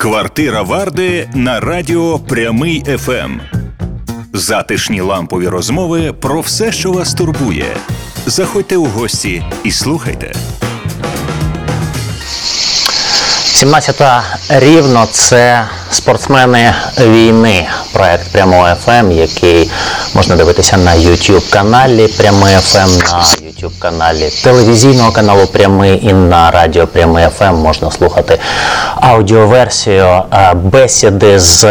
Квартира Варди на радіо Прямий ФМ. Затишні лампові розмови про все, що вас турбує. Заходьте у гості і слухайте. 17 рівно це спортсмени війни. Проект прямого ФМ, який можна дивитися на YouTube каналі Прямий ФМ, на YouTube каналі телевізійного каналу Прямий і на радіо Прямий ФМ можна слухати аудіоверсію е, бесіди з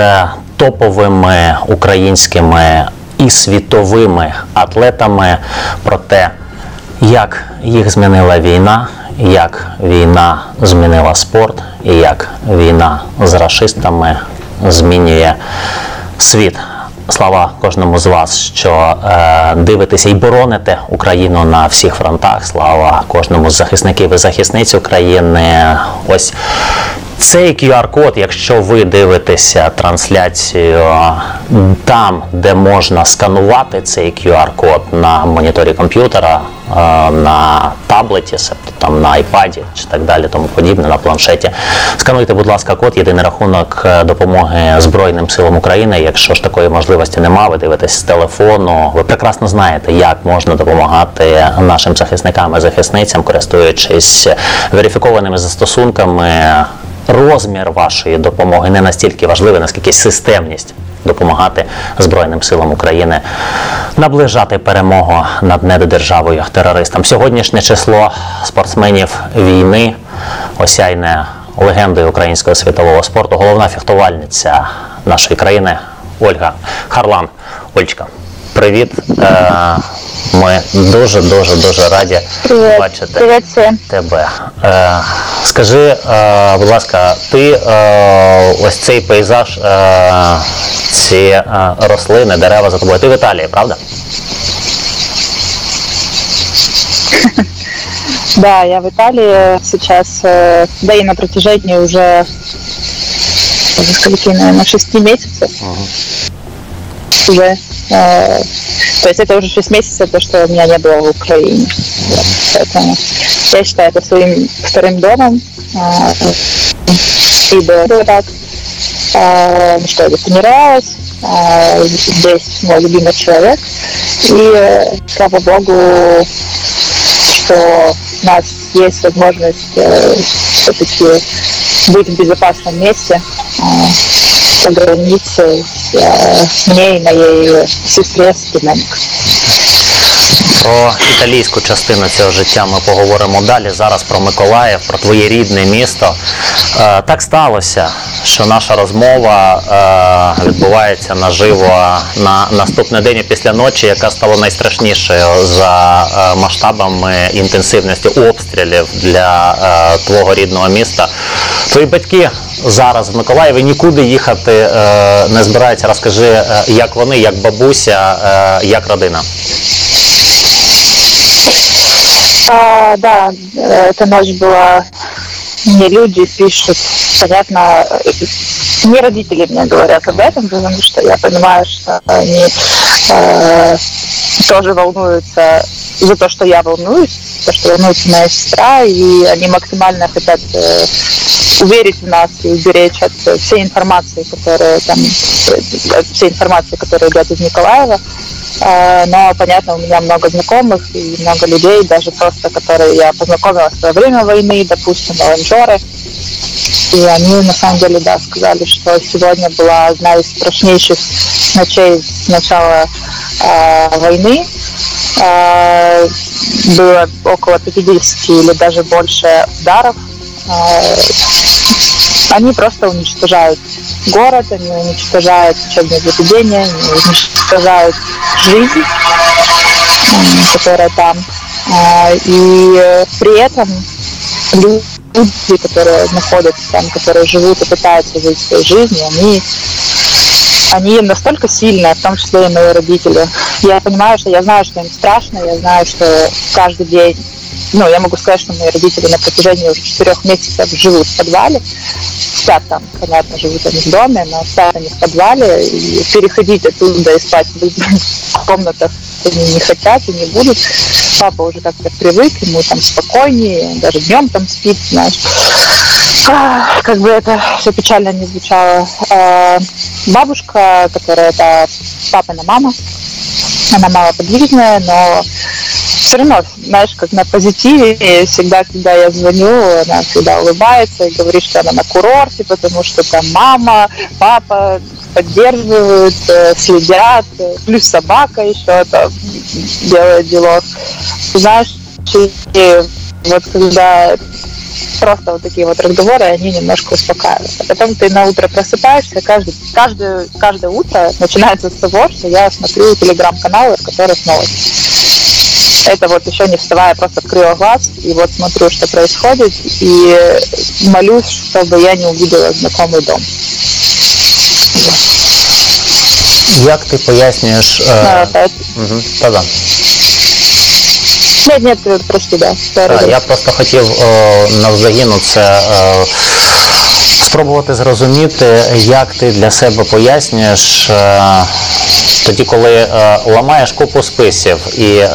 топовими українськими і світовими атлетами про те, як їх змінила війна, як війна змінила спорт і як війна з расистами змінює світ. Слава кожному з вас, що е, дивитеся і бороните Україну на всіх фронтах. Слава кожному з захисників і захисниць України. Ось цей QR-код, якщо ви дивитеся трансляцію там, де можна сканувати цей QR-код на моніторі комп'ютера, е, на таблеті, себто там на iPad чи так далі, тому подібне, на планшеті. Скануйте, будь ласка, код, єдиний рахунок е, допомоги Збройним силам України. Якщо ж такої можливості немає, ви дивитесь з телефону. Ви прекрасно знаєте, як можна допомагати нашим захисникам і захисницям, користуючись верифікованими застосунками розмір вашої допомоги не настільки важливий, наскільки системність допомагати Збройним силам України наближати перемогу над недодержавою терористам. Сьогоднішнє число спортсменів війни осяйне легендою українського світового спорту. Головна фехтувальниця нашої країни Ольга Харлан. Ольчка, привіт. Е, ми дуже дуже дуже раді Привіт. бачити Привіт всім. тебе. Е, скажи, е, будь ласка, ти ось цей пейзаж, ці рослини, дерева за тобою. Ти в Італії, правда? Да, я в Италии сейчас, да и на протяжении уже, уже скольки, наверное, шести месяцев уже. Э, то есть это уже шесть месяцев, то, что меня не было в Украине. Вот, поэтому я считаю это своим вторым домом. э, и этого так. э, что я тренировалась. э, здесь мой любимый человек. И слава богу, что у нас есть возможность все-таки быть в безопасном месте э, мне и моей сестре с племянником. Про італійську частину цього життя ми поговоримо далі. Зараз про Миколаїв, про твоє рідне місто. Е, так сталося, що наша розмова е, відбувається наживо на наступний день після ночі, яка стала найстрашнішою за е, масштабами інтенсивності обстрілів для е, твого рідного міста. Твої батьки зараз в Миколаєві нікуди їхати е, не збираються. Розкажи, е, як вони, як бабуся, е, як родина. А, да, эта ночь была, мне люди пишут, понятно, не родители мне говорят об этом, потому что я понимаю, что они э, тоже волнуются за то, что я волнуюсь, то, что волнуется моя сестра, и они максимально хотят э, уверить в нас и уберечь от всей информации, которая там, э, всей информации, которая идет из Николаева. Э, Но, понятно, у меня много знакомых и много людей, даже просто, которые я познакомилась во время войны, допустим, волонтеры. И они, на самом деле, да, сказали, что сегодня была одна из страшнейших ночей с начала э, войны. Э, было около 50 или даже больше ударов. Э, они просто уничтожают город, они уничтожают учебные заведения, они уничтожают жизнь, которая там. А, И при этом люди, которые находятся там, которые живут и пытаются жить своей жизнью, они они настолько сильные, в том числе и мои родители. Я понимаю, что я знаю, что им страшно, я знаю, что каждый день, ну, я могу сказать, что мои родители на протяжении уже четырех месяцев живут в подвале, спят там, понятно, живут они в доме, но спят они в подвале, и переходить оттуда и спать в комнатах они не хотят и не будут. Папа уже как-то привык, ему там спокойнее, даже днем там спит, знаешь. как бы это все печально не звучало, а, бабушка, которая это папина мама, она малоподвижная, но все равно, знаешь, как на позитиве, и всегда, когда я звоню, она всегда улыбается и говорит, что она на курорте, потому что там мама, папа поддерживают, э, следят, плюс собака еще там делает делов. Знаешь, и вот когда просто вот такие вот разговоры, они немножко успокаивают. А потом ты на утро просыпаешься, каждый, каждое, каждое утро начинается с того, что я смотрю телеграм-каналы, в которых новости. Это вот еще не вставая, просто открыла глаз и вот смотрю, что происходит, и молюсь, чтобы я не увидела знакомый дом. Як ти пояснюєш? Е... Да, угу. Та-да. Нет, нет, прости, да. Я просто хотів навзагіну це спробувати зрозуміти, як ти для себе пояснюєш е, тоді, коли е, ламаєш купу списів і е,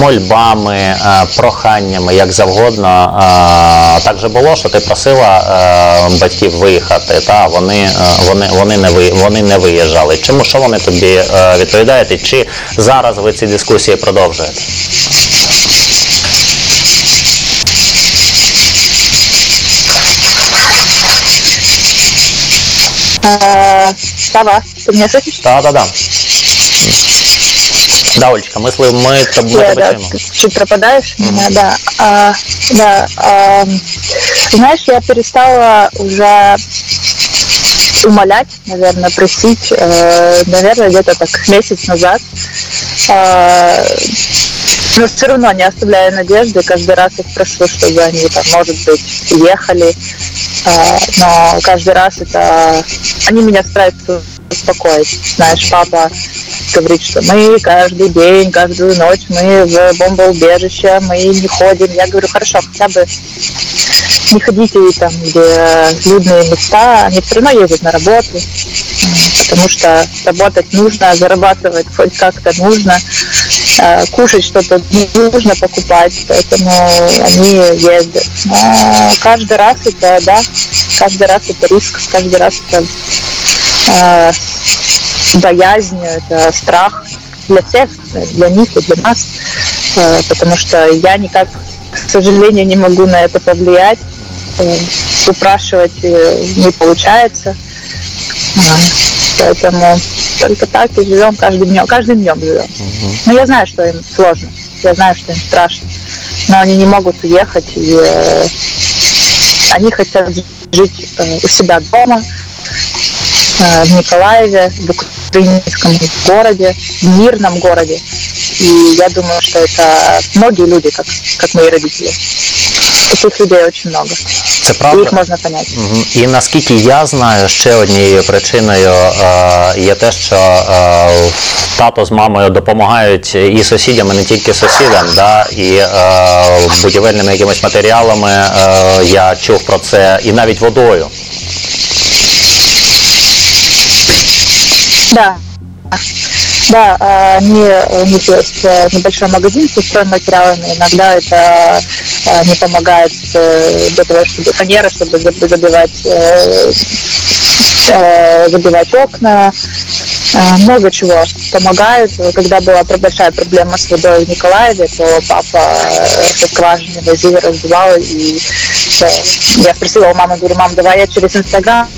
мольбами, проханнями, як завгодно. Так же було, що ти просила батьків виїхати, та вони вони, вони, не ви, вони не виїжджали. Чому що вони тобі відповідають? Чи зараз ви ці дискусії продовжуєте? Сава, ты меня слышишь? Да, да, да. Да, Олечка, мы, мы, мы Я, тебя да, чуть пропадаешь mm-hmm. меня, да. А, да а, знаешь, я перестала уже умолять, наверное, просить, э, наверное, где-то так месяц назад. Э, но все равно не оставляя надежды, каждый раз их прошу, чтобы они там, может быть, ехали. Э, но каждый раз это... Они меня стараются успокоить. Знаешь, папа говорит, что мы каждый день, каждую ночь мы в бомбоубежище, мы не ходим. Я говорю, хорошо, хотя бы не ходите там, где людные места, они все равно ездят на работу, потому что работать нужно, зарабатывать хоть как-то нужно, кушать что-то нужно покупать, поэтому они ездят. Но каждый раз это, да, каждый раз это риск, каждый раз это э, боязнь, это страх для всех, для них и для нас, э, потому что я никак, к сожалению, не могу на это повлиять, э, упрашивать э, не получается, поэтому только так и живем каждым днем, каждым днем живем. Но я знаю, что им сложно, я знаю, что им страшно, но они не могут уехать, и они хотят жить у себя дома, в Николаеве, в украинском городе, в мирном городе. И я думаю, что это многие люди, как, как мои родители. Таких людей очень много. Це правда. Їх можна поняти. Угу. І наскільки я знаю, ще однією причиною е, є те, що е, тато з мамою допомагають і сусідям, і не тільки сусідам, да, і е, будівельними якимись матеріалами е, я чув про це, і навіть водою. Да. Да, они, у них есть э, небольшой магазин с стройматериалами. Иногда это э, не помогает э, для того, чтобы фанера, чтобы забивать, забивать окна. Много чего помогает. Когда была большая проблема с водой в Николаеве, то папа со скважины возил, разбивал. И я спросила у мамы, говорю, мам, давай я через Инстаграм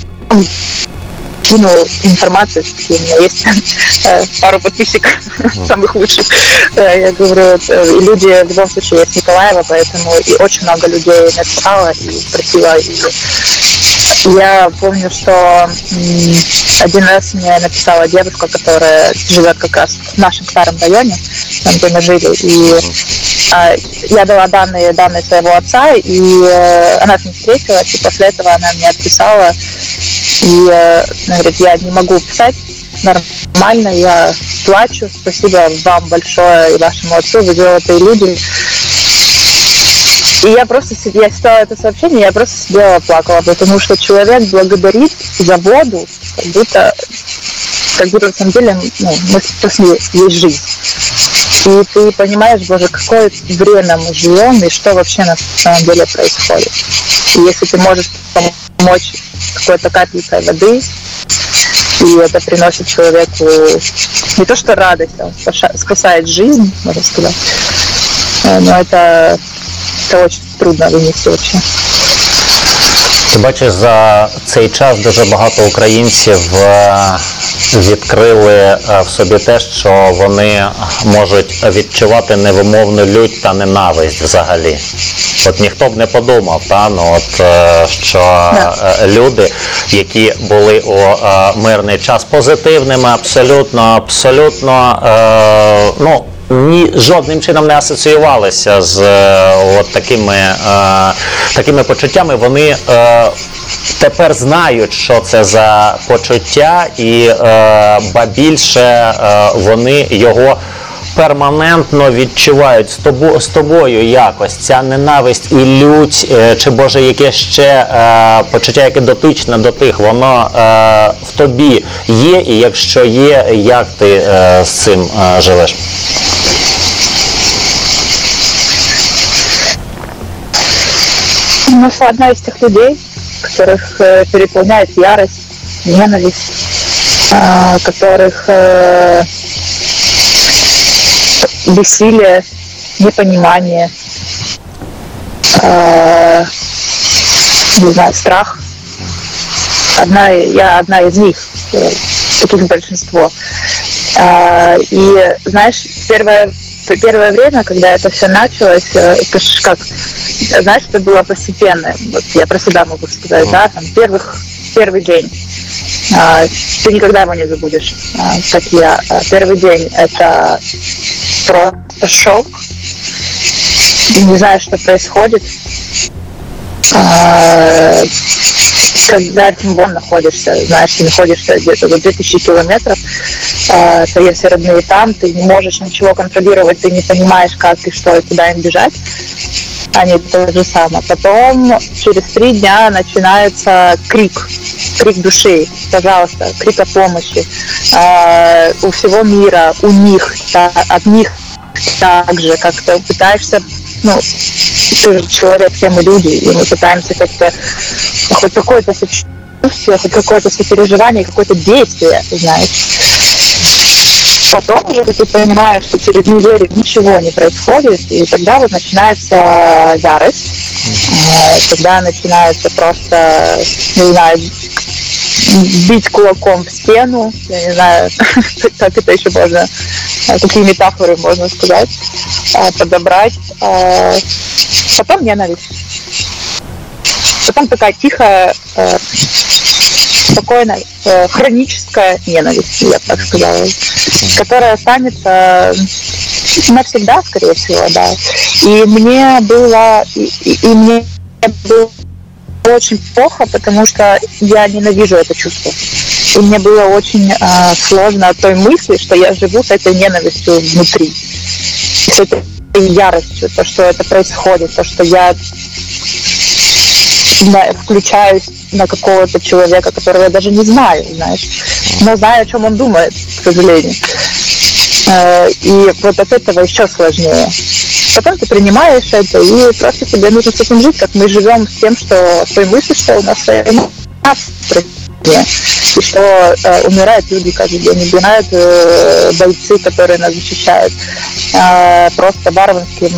кину информацию, у меня есть э, пару подписчиков самых лучших. Э, я говорю, э, люди в любом случае есть Николаева, поэтому и очень много людей написала и спросила. И я помню, что один раз мне написала девушка, которая живет как раз в нашем старом районе, там, где мы жили, и а, я дала данные, данные своего отца, и она с ним встретилась, и после этого она мне отписала, и э, говорит, я не могу писать нормально, я плачу, спасибо вам большое и вашему отцу, вы золотые люди. И я просто я читала это сообщение, я просто сидела плакала, потому что человек благодарит за воду, как будто, как будто на самом деле ну, мы спасли ей жизнь. И ты понимаешь, боже, какое время мы живем и что вообще на самом деле происходит. И если ты можешь помочь какой-то капелькой воды, и это приносит человеку не то что радость, а спасает жизнь, можно сказать, э, но это, это очень трудно вынести вообще. Ти бачиш, за цей час дуже багато українців е, відкрили е, в собі те, що вони можуть відчувати невимовну лють та ненависть взагалі. От ніхто б не подумав, та, ну, от, е, що люди, які були у мирний час позитивними, абсолютно, абсолютно, ну, ні жодним чином не асоціювалися з е, от такими е, такими почуттями. Вони е, тепер знають, що це за почуття, і е, ба більше е, вони його Перманентно відчувають з тобою з тобою якось ця ненависть і лють, е, чи Боже, яке ще е, почуття, яке дотичне до тих, воно е, в тобі є, і якщо є, як ти е, з цим е, живеш? Маша одна из тех людей, которых э, переполняет ярость, ненависть, э, которых э, бессилие, непонимание, э, не знаю, страх. Одна, я одна из них, таких большинство. Э, и знаешь, первое первое время, когда это все началось, э, это как, знаешь, это было постепенно. Вот я про себя могу сказать, да, там первых, первый день. А, ты никогда его не забудешь, как я. Первый день это просто шок. Не знаю, что происходит. когда тем более находишься, знаешь, ты находишься где-то за 2000 километров, э, твои все родные там, ты не можешь ничего контролировать, ты не понимаешь, как и что, и куда им бежать. Они то же самое. Потом через три дня начинается крик, крик души, пожалуйста, крик о помощи. Э, у всего мира, у них, да, от них так же, как ты пытаешься ну, ты же человек, все мы люди, и мы пытаемся как-то хоть какое-то сочувствие, хоть какое-то сопереживание, какое-то действие, знаешь. Потом уже ты понимаешь, что через неделю ничего не происходит, и тогда вот начинается ярость, тогда начинается просто, не знаю, бить кулаком в стену, я не знаю, как это еще можно, какие метафоры можно сказать, подобрать. Потом ненависть. Потом такая тихая, спокойная, хроническая ненависть, я так сказала, которая останется навсегда, скорее всего, да. И мне было, и, и, и мне было очень плохо, потому что я ненавижу это чувство. И мне было очень э, сложно от той мысли, что я живу с этой ненавистью внутри. С этой яростью, то, что это происходит, то, что я да, включаюсь на какого-то человека, которого я даже не знаю, знаешь, но знаю, о чем он думает, к сожалению. Э, и вот от этого еще сложнее. Потом ты принимаешь это, и просто тебе нужно с этим жить, как мы живем с тем, что с той мыслью, что у нас и что э, умирают люди каждый день, умирают э, бойцы, которые нас защищают э, просто варварским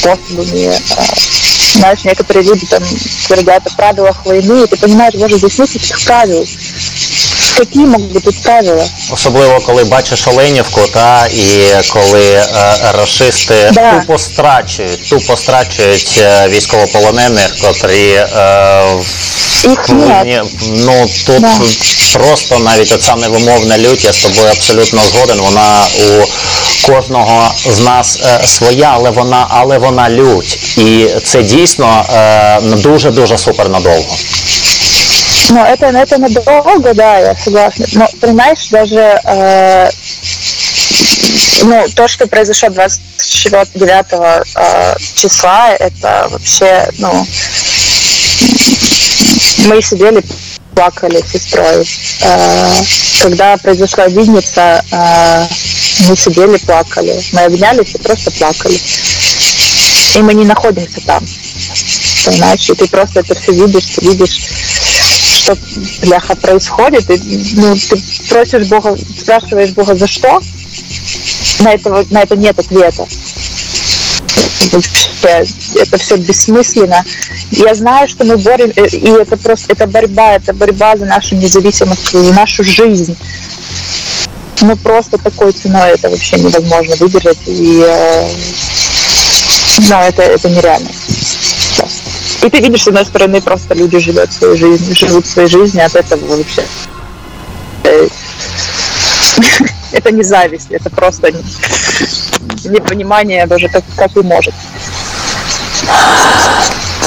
способами. Э, знаешь, некоторые люди там твердят о правилах войны, и ты понимаешь, боже, здесь нет этих правил. Які можуть бути? Особливо коли бачиш Оленівку, та і коли е, рашисти да. тупо страчують, тупо страчують е, військовополонених, котрі е, Їх ні, ну тут да. просто навіть оця невимовна лють, я з тобою абсолютно згоден. Вона у кожного з нас е, своя, але вона, але вона лють, і це дійсно е, дуже дуже супер надовго. Ну, это, это надолго, да, я согласна. Но, понимаешь, даже э, ну, то, что произошло 29 э, числа, это вообще, ну, мы сидели, плакали с сестрой. Э, когда произошла Винница, э, Мы сидели, плакали. Мы обнялись и просто плакали. И мы не находимся там. Понимаешь? И ты просто это все видишь, ты видишь, что, бляха, происходит. И, ну, ты просишь Бога, спрашиваешь Бога, за что? На, это, на это нет ответа. Вообще, это все бессмысленно. Я знаю, что мы борем, э, и это просто, это борьба, это борьба за нашу независимость, за нашу жизнь. Ну, просто такой ценой это вообще невозможно выдержать. И, э, ну, это, это нереально. И ты видишь, с одной стороны, просто люди живут свою жизнь, живут своей жизнью, от этого вообще э, это не зависть, это просто непонимание даже как, как и может.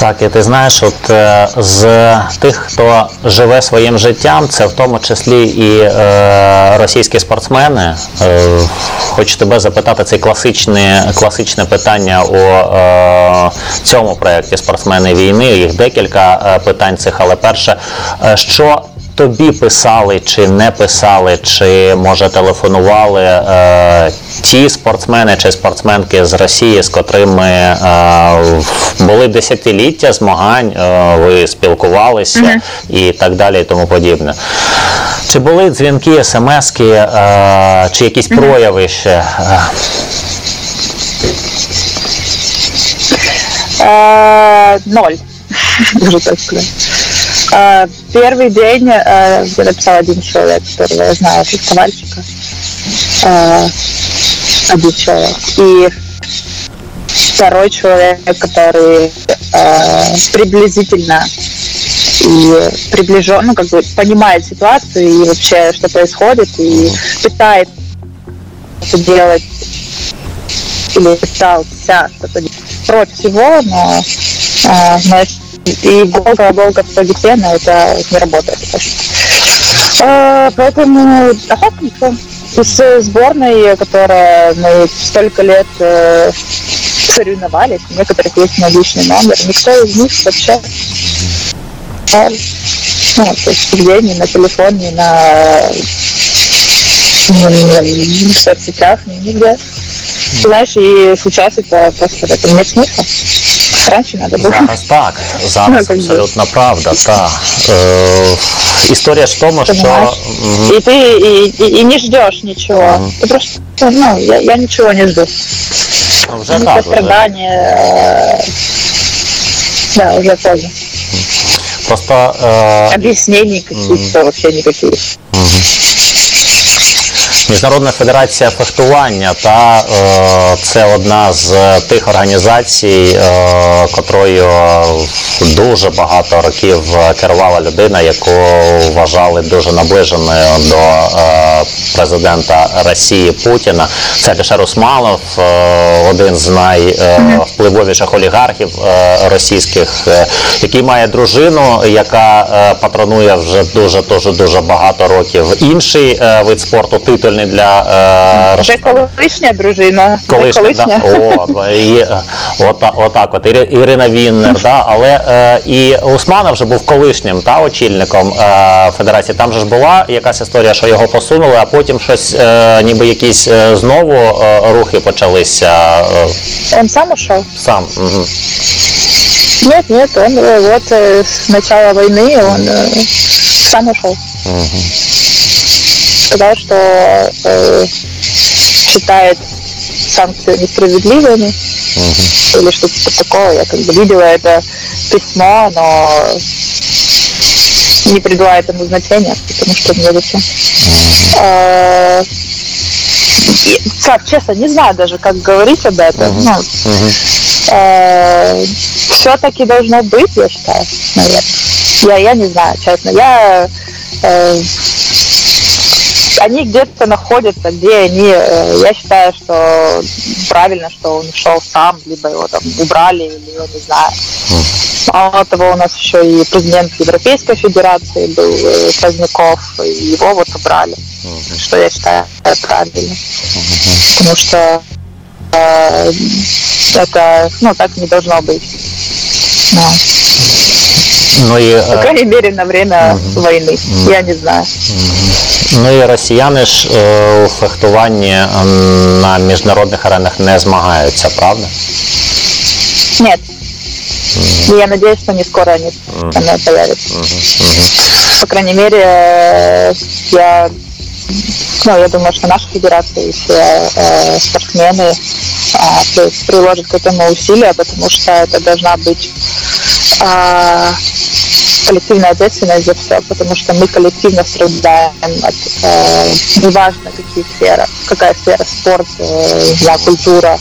Так, і ти знаєш, от е, з тих, хто живе своїм життям, це в тому числі і е, російські спортсмени. Е, хочу тебе запитати це класичне, класичне питання у е, цьому проєкті спортсмени війни. Їх декілька е, питань цих, але перше, е, що тобі писали чи не писали, чи може телефонували е, ті спортсмени чи спортсменки з Росії, з котрими е, були десятиліття змагань, е, ви спілкувалися -hmm. і так далі, і тому подібне. Чи були дзвінки, смски, е, чи якісь -hmm. прояви ще? Е, ноль, можу так сказати. А, первый день я написал один человек, которого я знаю, фестивальщика. Один человек. И второй человек, который приблизительно и приближен, ну, как бы понимает ситуацию и вообще, что происходит, и пытается делать или пытался что-то против всего, но, но и долго-долго в на это не работает. А, поэтому, а так. С сборной, которая мы столько лет э, соревновались, у некоторых есть мой личный номер, никто из них вообще ну, то есть нигде, ни на телефоне, ни на, ни, ни в соцсетях, ни нигде. Знаешь, и сейчас это просто в этом нет смысла. Раніше треба було. Зараз так, зараз ну, абсолютно правда, так. Е, Історія ж в тому, що... І ти і, і, і не ждеш нічого. Угу. Ти просто, ну, я, я нічого не жду. Ну, вже Ні так, страдання, е, да, вже поздно. Просто... Е... Объяснений каких-то угу. вообще никаких. Угу. Міжнародна федерація фехтування та е, це одна з тих організацій, е, котрою дуже багато років керувала людина, яку вважали дуже наближеною до е, президента Росії Путіна. Це Бішар Усмалов, е, один з найвпливовіших олігархів е, російських, е, який має дружину, яка е, патронує вже дуже дуже дуже багато років. Інший е, вид спорту титуль прикольний для е, Вже колишня дружина. Колишня, колишня. Да? О, і, от, отак от Ірина Віннер, да? але е, і Усмана вже був колишнім та, очільником е, федерації. Там же ж була якась історія, що його посунули, а потім щось, е, ніби якісь е, знову е, рухи почалися. Е, Он сам ушел? Сам. Угу. Нет, нет, он вот с начала войны он сам ушел. Угу сказал, что э, считает санкции несправедливыми Угу. или что-то такое. Я как бы видела это письмо, но не придала этому значения, потому что мне зачем. Угу. А, как, честно, не знаю даже, как говорить об этом. Угу. Ну, угу. э, все-таки должно быть, я считаю, наверное. Я, я не знаю, честно. Я э, они где-то находятся, где они, э, я считаю, что правильно, что он ушел сам, либо его там убрали, или я не знаю. Мало того, у нас еще и президент Европейской Федерации был э, Поздняков, и его вот убрали, что я считаю правильно. Потому что э, это, ну, так не должно быть. Да. Ну и, По крайней мере, на время uh-huh. войны. Uh-huh. Я не знаю. Uh-huh. Ну і росіяни ж е, у фехтуванні е, на міжнародних аренах не змагаються, правда? Нет. И я надеюсь, что не скоро они там появятся. По крайней мере, э, я, ну, я думаю, что наша федерация и все э, спортсмены а, при- приложат к этому усилия, потому что это должна быть а, коллективная ответственность за все, потому что мы коллективно страдаем от, э, неважно какие сферы, какая сфера, спорт, э, знаю, культура,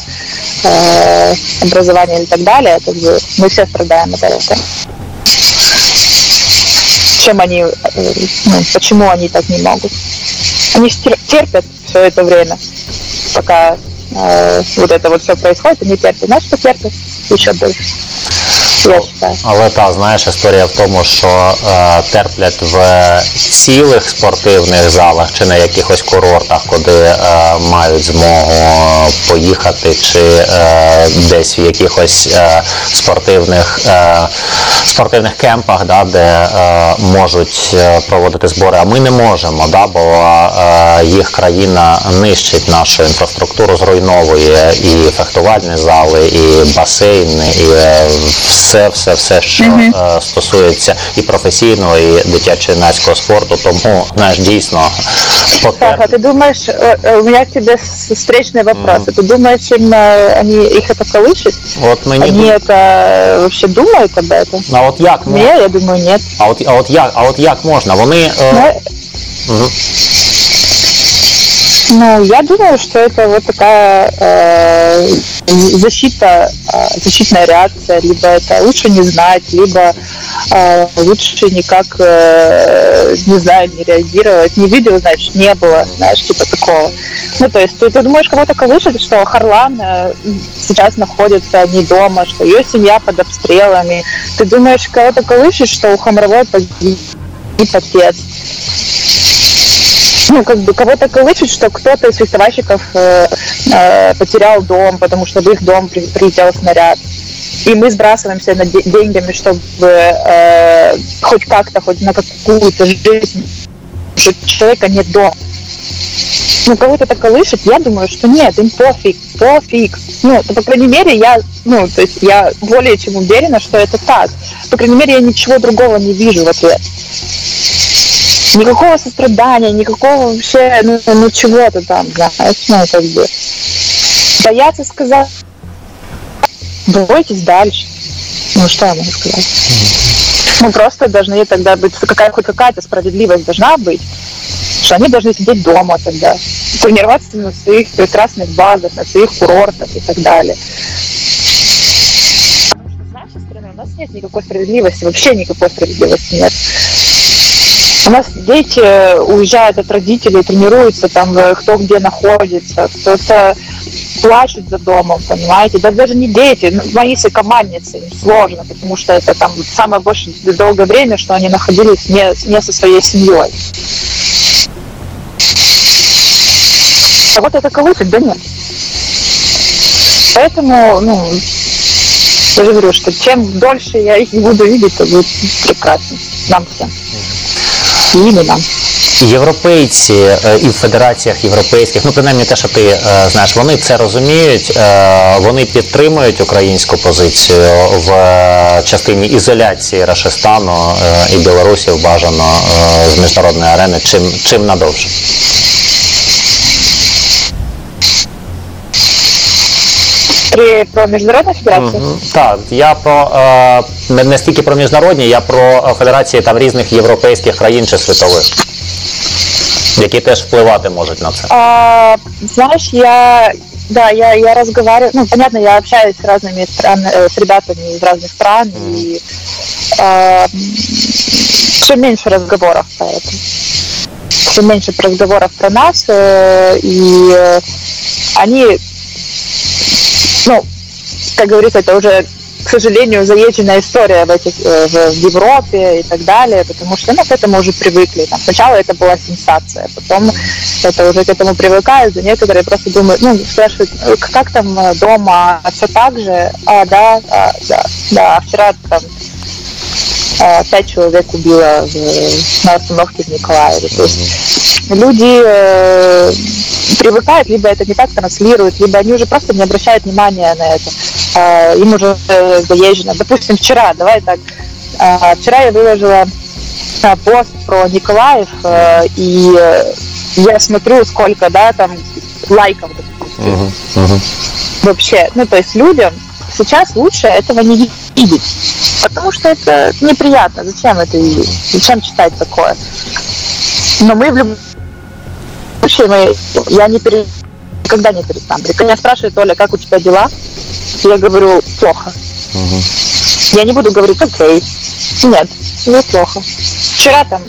э, образование и так далее, как бы мы все страдаем от этого. Чем они, э, ну, почему они так не могут? Они терпят все это время, пока э, вот это вот все происходит, они терпят. Знаешь, что терпят еще дольше? Я считаю. Але та знаєш, історія в тому, що е, терплять в цілих спортивних залах чи на якихось курортах, куди е, мають змогу поїхати, чи е, десь в якихось е, спортивних е, спортивних кемпах, да, де е, можуть е, проводити збори. А ми не можемо, да, бо е, їх країна нищить нашу інфраструктуру, зруйновує і фехтувальні зали, і басейни, і е, все, все, все, що е, стосується і професійного, і дитячо-юнацького спорту. Тому знаєш, дійсно Так, а потер... ты думаешь, э, э, у меня к тебе с- встречный вопрос. А Ты думаешь, им, э, они, их это колышет? От мені Они ду- это вообще думают об этом? а от як мо- Не, я думаю, нет. а от, а от як, а от як можна? Вони е, Ну, мгм. Ну, я думаю, что это вот такая э, защита, э, защитная реакция, либо это лучше не знать, либо э, лучше никак, э, не знаю, не реагировать. Не видел, значит, не было, знаешь, типа такого. Ну, то есть ты, ты думаешь, кого-то колышет, что Харлан э, сейчас находится не дома, что ее семья под обстрелами. Ты думаешь, кого-то колышет, что у Хамровой погиб отец ну, как бы кого-то колышет, что кто-то из фехтовальщиков э, э, потерял дом, потому что в их дом при- прилетел снаряд. И мы сбрасываемся над де- деньгами, чтобы э, хоть как-то, хоть на какую-то жизнь у человека нет дома. Ну, кого-то это колышет, я думаю, что нет, им пофиг, пофиг. Ну, то, по крайней мере, я, ну, то есть я более чем уверена, что это так. По крайней мере, я ничего другого не вижу в ответ. Никакого сострадания, никакого вообще, ну, ну чего-то там, знаешь, ну, как бы. Бояться сказать, бойтесь дальше. Ну, что я могу сказать? Ну, просто должны тогда быть, какая, хоть какая-то справедливость должна быть, что они должны сидеть дома тогда, тренироваться на своих прекрасных базах, на своих курортах и так далее. Потому что с нашей стороны у нас нет никакой справедливости, вообще никакой справедливости нет. У нас дети уезжают от родителей, тренируются там, э, кто где находится, кто-то плачут за домом, понимаете? Да даже не дети, ну, мои сокомандницы, им сложно, потому что это там самое большое долгое время, что они находились не, не со своей семьей. А вот это колышет, да нет. Поэтому, ну, я же говорю, что чем дольше я их не буду видеть, то будет прекрасно. Нам всем. І не нам. Європейці е, і в федераціях європейських, ну принаймні те, що ти е, знаєш, вони це розуміють, е, вони підтримують українську позицію в частині ізоляції Рашистану і Білорусів бажано з міжнародної арени чим, чим надовше. При, про міжнародну федерацію? Мгм. Так, я про е, не, не стільки про міжнародні, я про е, федерації там різних європейських країн чи світових, які теж впливати можуть на це. А, знаешь, я да, я, я разговариваю, ну, понятно, я общаюсь с разными стран, э, с ребятами из разных стран, и а, все меньше разговоров про это. Все меньше разговоров про нас, э, и э, они, ну, как говорится, это уже, к сожалению, заезженная история в, этих, э, в, Европе и так далее, потому что ну, к этому уже привыкли. Там, сначала это была сенсация, потом это уже к этому привыкают, а некоторые просто думают, ну, спрашивают, «Э, как там э, дома, все так же? А, да, а, да, да, а вчера там пять человек убило в, на остановке в Николаеве. То есть люди привыкают, либо это не так транслируют, либо они уже просто не обращают внимания на это. Э, им уже э, заезжено. Допустим, вчера, давай так, э, вчера я выложила э, пост про Николаев, э, и я смотрю, сколько, да, там лайков, допустим. Угу, угу. Вообще, ну, то есть людям сейчас лучше этого не видеть, потому что это неприятно. Зачем это видеть? Зачем читать такое? Но мы в любом случае, мы, я не пере, никогда не перестану. Когда меня спрашивает Оля, как у тебя дела, я говорю, плохо. Угу. Я не буду говорить, окей. Нет, мне плохо. Вчера там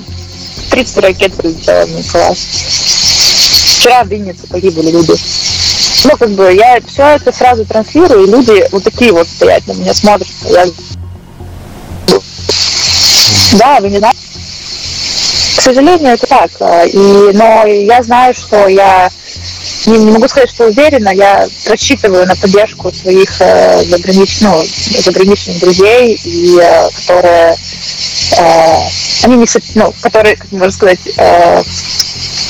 30 ракет прилетело в Николаев. Вчера в Виннице погибли люди. Ну, как бы, я все это сразу транслирую, и люди вот такие вот стоят на меня, смотрят. Я... Да, вы не знаете. К сожалению, это так. И, но я знаю, что я не, не могу сказать, что уверена, я рассчитываю на поддержку своих э, загранич- ну, заграничных друзей, и, э, которые, э, они не, ну, которые, как можно сказать, э,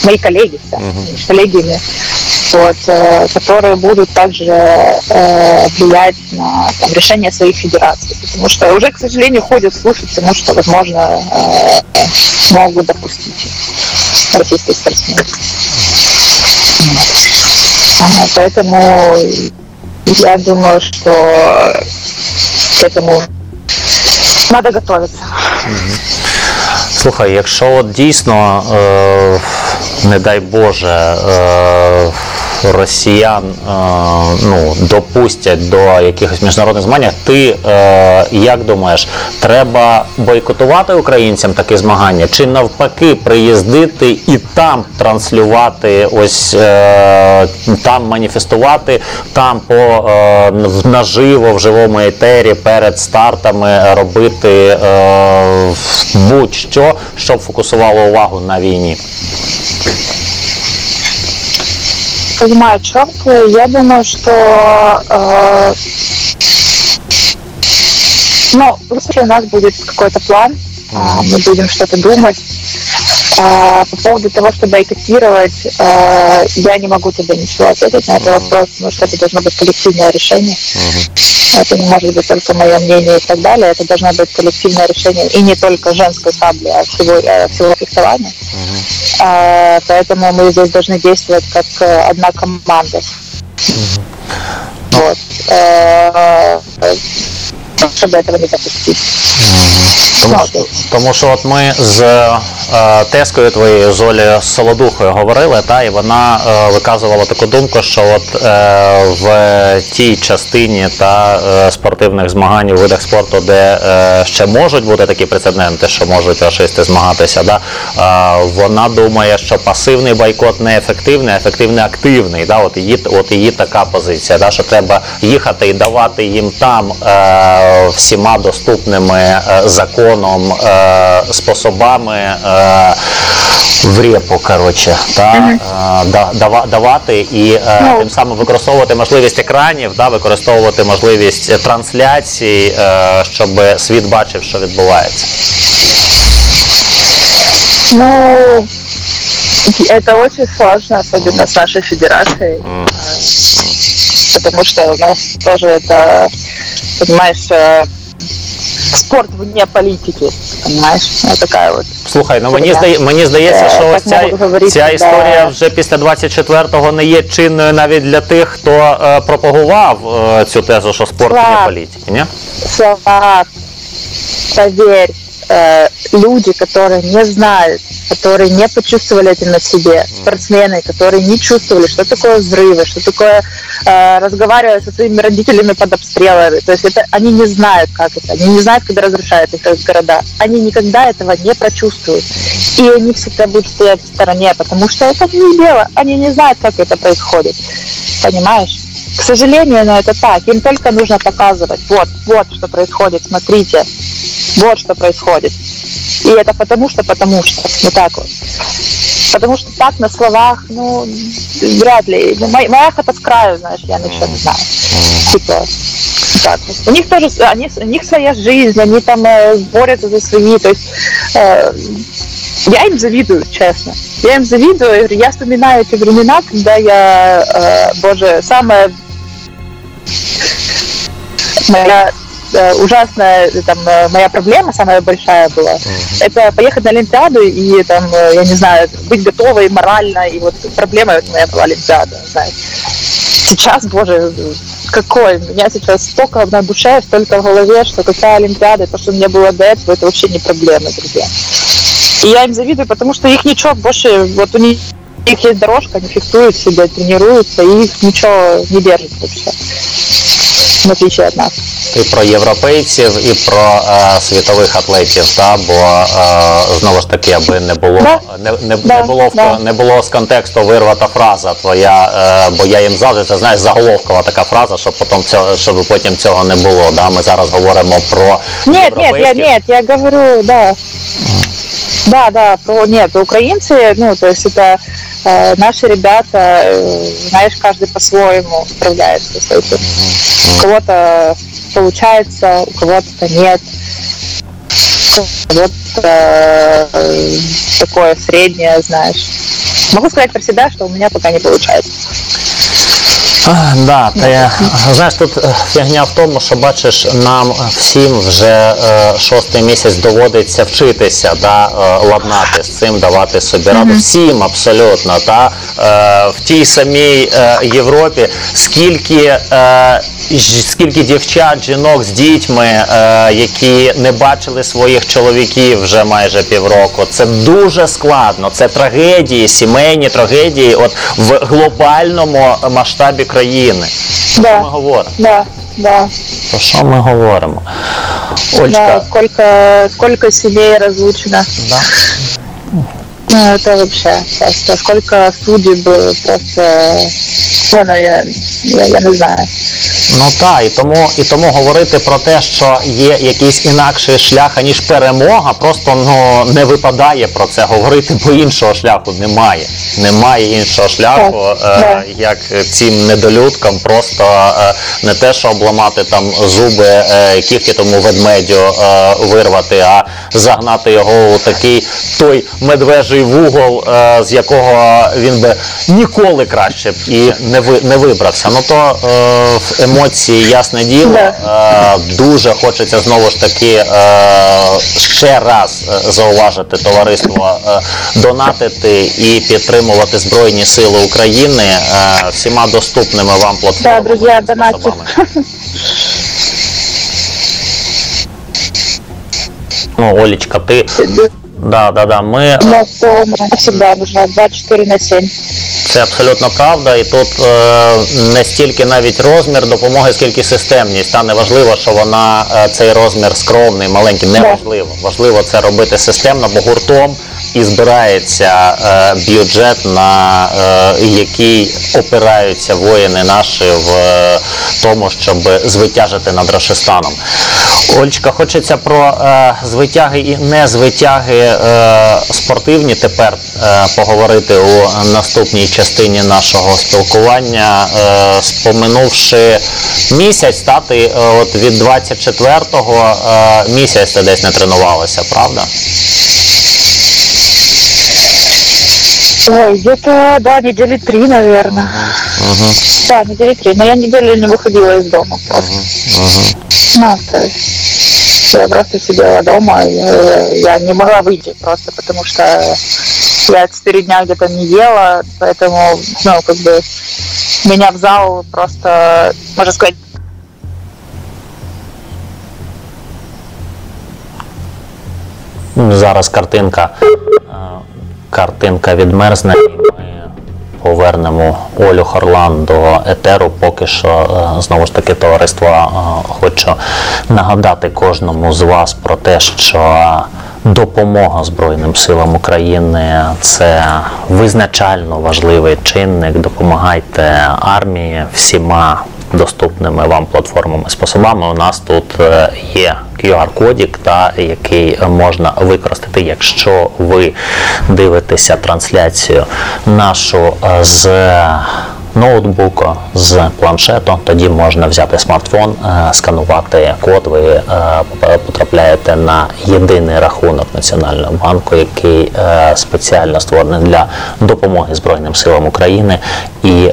мои коллеги, да, они ж коллеги, вот, э, которые будут также э, влиять на там, решение своих федераций, потому что уже, к сожалению, ходят слухи к тому, что, возможно, э, могут допустить российские спортсмены. Поэтому я думаю, что к этому надо готовиться. Слухай, якщо от дійсно, не дай Боже, росіян е, ну, допустять до якихось міжнародних змагань, ти е, як думаєш, треба бойкотувати українцям такі змагання, чи навпаки приїздити і там транслювати, ось е, там маніфестувати, там по наживо в живому етері перед стартами робити будь-що, щоб фокусувало увагу на війні. Понимаю, о чем ты. Я думаю, что э, ну, в у нас будет какой-то план, а, мы будем что-то думать. А, по поводу того, что бойкотировать, э, я не могу тебе ничего ответить на этот вопрос, потому что это должно быть коллективное решение. Это не может быть только мое мнение и так далее. Это должно быть коллективное решение и не только женской сабли, а всего, э, всего фехтования. А, Поэтому мы здесь должны действовать как э, одна команда. Вот. Э, Чтобы этого не допустить. Тому, Ну, що, окей. тому що от ми з е, тескою твоєю з Олею Солодухою говорили, та і вона е, виказувала таку думку, що от е, в тій частині та е, спортивних змагань у видах спорту, де е, ще можуть бути такі прецеденти, що можуть расисти змагатися, да, е, вона думає, що пасивний бойкот не ефективний, а ефективний активний. Да, от її от її така позиція, да, що треба їхати і давати їм там е, всіма доступними е, законом е, способами. Е, в репу, коротше, та, е, да, дава- давати і е, Ну. тим самим використовувати можливість екранів, да, використовувати можливість е, трансляцій, е, щоб світ бачив, що відбувається. Ну, это очень сложно, особенно с нашей федерацией. э, Потому что у нас тоже это, понимаешь, э, спорт вне политики, понимаешь? Вот такая вот. Слухай, ну мені Хуйня. здає, мені здається, Е, що так ось ця, можуть говорити, ця да. історія вже після 24-го не є чинною навіть для тих, хто е, пропагував е, цю тезу, що спорт не Слав. політики. Ні? Слова, поверь, э, люди, которые не знают, Которые не почувствовали это на себе, спортсмены, которые не чувствовали, что такое взрывы, что такое э, разговаривать со своими родителями под обстрелами. То есть это они не знают, как это, они не знают, когда разрушают их города. Они никогда этого не прочувствуют. И они всегда будут стоять в стороне, потому что это не дело. Они не знают, как это происходит. Понимаешь? К сожалению, но это так. Им только нужно показывать. Вот, вот что происходит, смотрите. Вот что происходит. И это потому что, потому что. Вот так вот. Потому что так на словах, ну, вряд ли. Ну, Моя, моя хата с краю, знаешь, я ничего не знаю. Типа, так. У них тоже, они, у них своя жизнь, они там э, борются за свои, то есть э, я им завидую, честно. Я им завидую, я вспоминаю эти времена, когда я, э, боже, самая моя ужасная там э, моя проблема самая большая была uh-huh. это поехать на Олимпиаду и там э, я не знаю быть готовой морально и вот проблема вот моя была Олимпиада знаете. сейчас боже какой у меня сейчас столько на душе столько в голове что какая Олимпиада то что у меня было до этого это вообще не проблема друзья и я им завидую потому что их ничего больше вот у них у них есть дорожка, они фехтуют себя, тренируются, и их ничего не держит вообще, в отличие от нас. і про європейців, і про е, світових атлетів. Та бо е, знову ж таки, аби не було Да. не, не, Да, не було да. не було з контексту вирвата фраза твоя, е, бо я їм завжди це знаєш заголовкова така фраза, щоб потім цього, щоб потім цього не було. Да? Ми зараз говоримо про Нет, нет, я я говорю, да. Да, да, про нет, украинцы, ну, то есть это э, наши ребята, э, знаешь, каждый по-своему справляется с этим. У кого-то получается, у кого-то нет. Кого-то э, такое среднее, знаешь. Могу сказать про себя, что у меня пока не получается. Да, я, знаєш, тут е, фігня в тому, що бачиш, нам всім вже е, шостий місяць доводиться вчитися, да, е, ладнати з цим, давати собі раду. Всім абсолютно. Та, е, в тій самій е, Європі, скільки, е, скільки дівчат, жінок з дітьми, е, які не бачили своїх чоловіків вже майже півроку. Це дуже складно. Це трагедії, сімейні трагедії от в глобальному масштабі країни. Про Да. що ми говоримо? Да, да. Про що ми говоримо? Олька, Да, сколько, сколько семей разлучено. да. Ну, это вообще просто сколько судеб просто... Ну, я, я, я не знаю. Ну так, і тому, і тому говорити про те, що є якийсь інакший шлях, аніж перемога, просто ну не випадає про це говорити, бо іншого шляху немає. Немає іншого шляху, Так, е, так. як цим недолюдкам просто е, не те, що обламати там зуби, е, кігті тому ведмедю е, вирвати, а загнати його у такий той медвежий вугол, е, з якого він би ніколи краще б і не ви не вибрався. Ну то е, в емоції, ясне діло, е, дуже хочеться знову ж таки е, ще раз е, зауважити товариство, донатити і підтримувати Збройні Сили України всіма доступними вам платформами. Да, друзья, і донатьте. Ну, Олечка, ти да, да, да. Ми У нас дома 24 на 7. Це абсолютно правда, і тут е, не стільки навіть розмір допомоги, скільки системність. Та не важливо, що вона е, цей розмір скромний, маленький. Не важливо. Важливо це робити системно, бо гуртом і збирається е, бюджет, на е, який опираються воїни наші в е, тому, щоб звитяжити над Рашистаном. Ольчка, хочеться про е, звитяги і незвитяги е, спортивні тепер е, поговорити у наступній частині нашого спілкування, е, споминувши місяць, та ти е, от від 24-го е, місяць ти десь не тренувалася, правда? Ой, где-то, да, недели три, наверное. Угу. Да, недели три. Но я неделю не выходила из дома просто. Угу. Ну, то есть я просто сидела дома, и, э, я не могла выйти просто, потому что я четыре дня где-то не ела, поэтому, ну, как бы, меня в зал просто, можно сказать, Зараз картинка, картинка відмерзне, повернемо Олю Хорлан до етеру. Поки що е, знову ж таки товариство е, хочу нагадати кожному з вас про те, що допомога Збройним силам України це визначально важливий чинник. Допомагайте армії всіма доступними вам платформами способами. У нас тут е, є QR-кодік, який можна використати, якщо ви дивитеся трансляцію нашу е, з ноутбуку, з планшету, тоді можна взяти смартфон, е, сканувати код. Ви потрапляєте на єдиний рахунок Національного банку, який спеціально створений для допомоги Збройним силам України і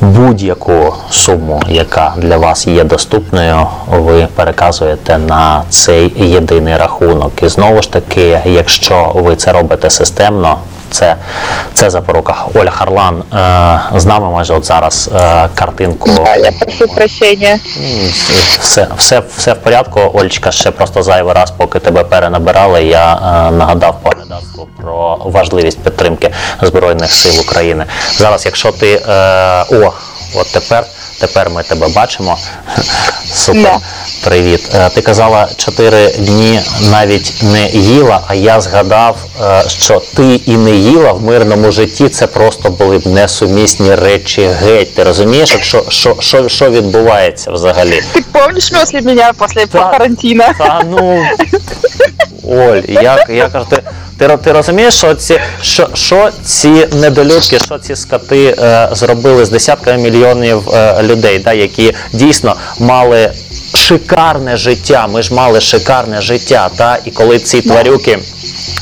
будь-яку суму, яка для вас є доступною, ви переказуєте на цей єдиний рахунок. І знову ж таки, якщо ви це робите системно, це це запорука. Оля Харлан е, з нами майже от зараз е, картинку. Да, я прошу прощення. Все все, все в порядку. Ольчка ще просто зайвий раз, поки тебе перенабирали. Я е, нагадав по про важливість підтримки Збройних сил України. Зараз, якщо ти е, о, от тепер. Тепер ми тебе бачимо. Супер. Yeah. Привіт. Е, ти казала, чотири дні навіть не їла, а я згадав, е, що ти і не їла в мирному житті. Це просто були б несумісні речі геть. Ти розумієш, що що, що, що відбувається взагалі? Ти після мене після карантину? Та ну Оль, як я кажу, ти. Ти ти розумієш, що ці що, що ці недолюдки, що ці скати е, зробили з десятками мільйонів е, людей, да, які дійсно мали шикарне життя. Ми ж мали шикарне життя. Та? І коли ці тварюки.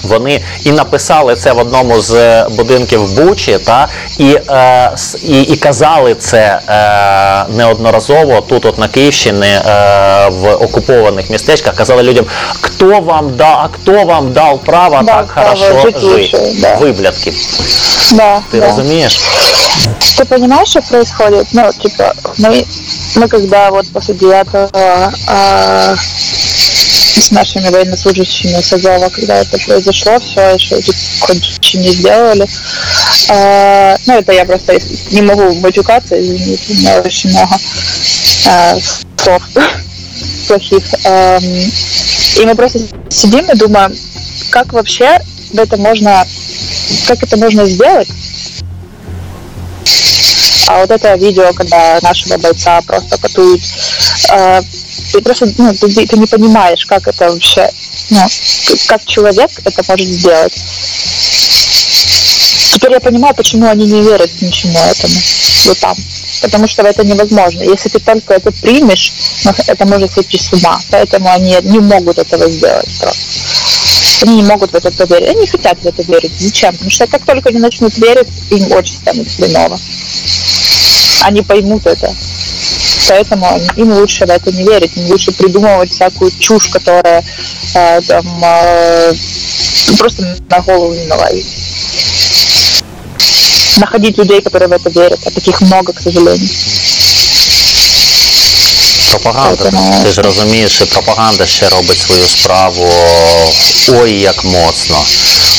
Вони і написали це в одному з е, будинків Бучі, та і е, і, і казали це е, неодноразово тут, от на Київщині, е, в окупованих містечках. Казали людям, хто вам да, хто вам дав право да, так хорошо жити. Да. Виблядки. Да, Ти да. розумієш? Ты понимаешь, что происходит? Ну, типа, мы, мы когда вот после 9 э, с нашими военнослужащими с когда это произошло, все еще хоть не сделали. А, ну, это я просто не могу матюкаться, извините, у меня очень много а, слов плохих. А, и мы просто сидим и думаем, как вообще это можно, как это можно сделать, а вот это видео, когда нашего бойца просто катуют, э, ты просто, ну, ты, ты не понимаешь, как это вообще, ну, как человек это может сделать. Теперь я понимаю, почему они не верят ничему этому, вот там. Потому что это невозможно. Если ты только это примешь, ну, это может сойти с ума. Поэтому они не могут этого сделать просто. Они не могут в это поверить. Они не хотят в это верить. Зачем? Потому что как только они начнут верить, им очень станет хреново они поймут это. Поэтому им лучше в это не верить, им лучше придумывать всякую чушь, которая э, там, э, просто на голову не налазит. Находить людей, которые в это верят, а таких много, к сожалению. Пропаганда, ти ж розумієш, пропаганда ще робить свою справу ой як моцно.